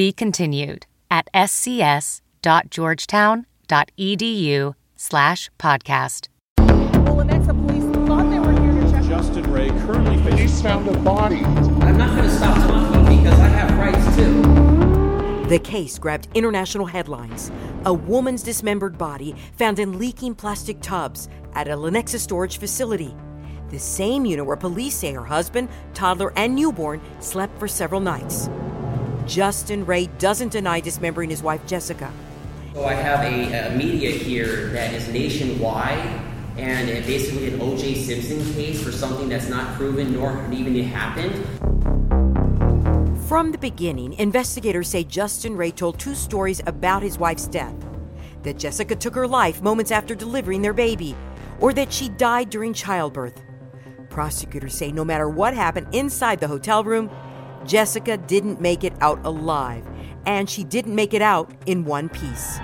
Be continued at scs.georgetown.edu slash podcast. Well, Lenexa police thought they were here to check. Justin Rey currently faces. Police found a body. I'm not going to stop talking because I have rights too. The case grabbed international headlines. A woman's dismembered body found in leaking plastic tubs at a Lenexa storage facility. The same unit where police say her husband, toddler, and newborn slept for several nights. Justin Rey doesn't deny dismembering his wife, Jessica. So I have a, a media here that is nationwide and it basically an O.J. Simpson case for something that's not proven nor even happened. From the beginning, investigators say Justin Rey told two stories about his wife's death that Jessica took her life moments after delivering their baby, or that she died during childbirth. Prosecutors say no matter what happened inside the hotel room, Jessica didn't make it out alive, and she didn't make it out in one piece.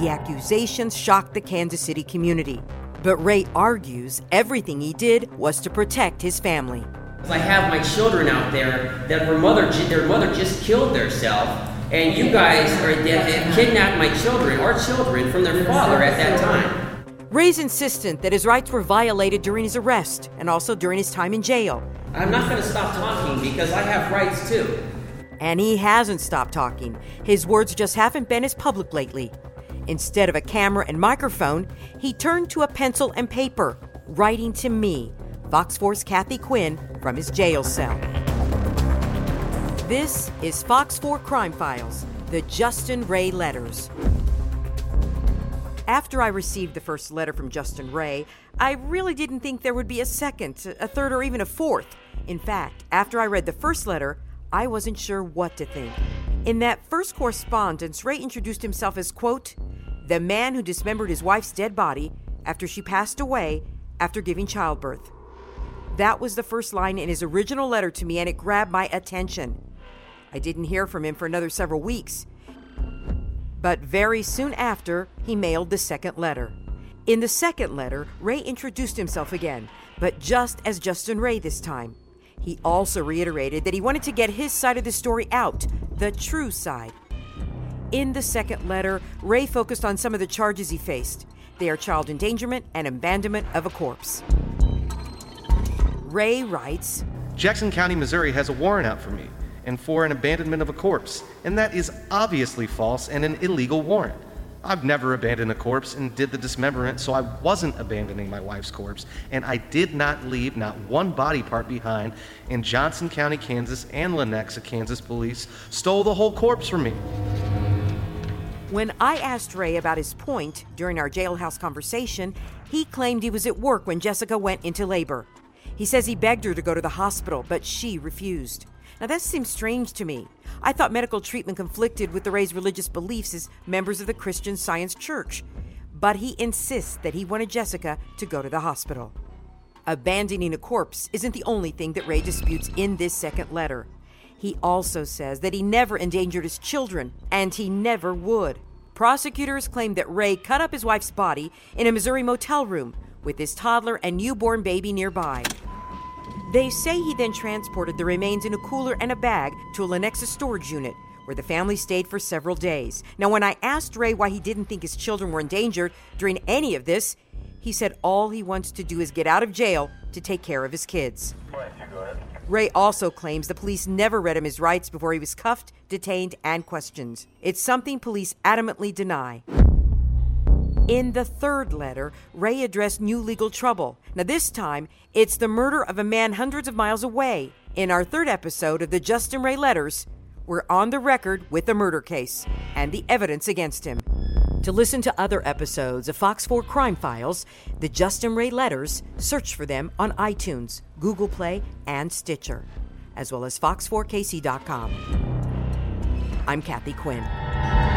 The accusations shocked the Kansas City community, but Rey argues everything he did was to protect his family. I have my children out there that their mother, their mother just killed herself, and you guys are that kidnapped my children, our children, from their father at that time. Rey's insistent that his rights were violated during his arrest and also during his time in jail. I'm not going to stop talking because I have rights too. And he hasn't stopped talking. His words just haven't been as public lately. Instead of a camera and microphone, he turned to a pencil and paper, writing to me, Fox 4's Kathy Quinn, from his jail cell. This is Fox 4 Crime Files, the Justin Rey letters. After I received the first letter from Justin Rey, I really didn't think there would be a second, a third, or even a fourth. In fact, after I read the first letter, I wasn't sure what to think. In that first correspondence, Rey introduced himself as, quote, the man who dismembered his wife's dead body after she passed away after giving childbirth. That was the first line in his original letter to me, and it grabbed my attention. I didn't hear from him for another several weeks. But very soon after, he mailed the second letter. In the second letter, Rey introduced himself again, but just as Justin Rey this time. He also reiterated that he wanted to get his side of the story out, the true side. In the second letter, Rey focused on some of the charges he faced. They are child endangerment and abandonment of a corpse. Rey writes Jackson County, Missouri has a warrant out for me and for an abandonment of a corpse, and that is obviously false and an illegal warrant. I've never abandoned a corpse and did the dismemberment, so I wasn't abandoning my wife's corpse, and I did not leave not one body part behind. And Johnson County, Kansas, and Lenexa, Kansas police stole the whole corpse from me. When I asked Rey about his point during our jailhouse conversation, he claimed he was at work when Jessica went into labor. He says he begged her to go to the hospital, but she refused. Now, that seems strange to me. I thought medical treatment conflicted with the Rey's religious beliefs as members of the Christian Science Church. But he insists that he wanted Jessica to go to the hospital. Abandoning a corpse isn't the only thing that Rey disputes in this second letter. He also says that he never endangered his children, and he never would. Prosecutors claim that Rey cut up his wife's body in a Missouri motel room with his toddler and newborn baby nearby. They say he then transported the remains in a cooler and a bag to a Lenexa storage unit where the family stayed for several days. Now, when I asked Rey why he didn't think his children were endangered during any of this, he said all he wants to do is get out of jail to take care of his kids. Rey also claims the police never read him his rights before he was cuffed, detained, and questioned. It's something police adamantly deny. In the third letter, Rey addressed new legal trouble. Now, this time, it's the murder of a man hundreds of miles away. In our third episode of the Justin Rey Letters, we're on the record with the murder case and the evidence against him. To listen to other episodes of Fox 4 Crime Files, the Justin Rey Letters, search for them on iTunes, Google Play, and Stitcher, as well as fox4kc.com. I'm Kathy Quinn.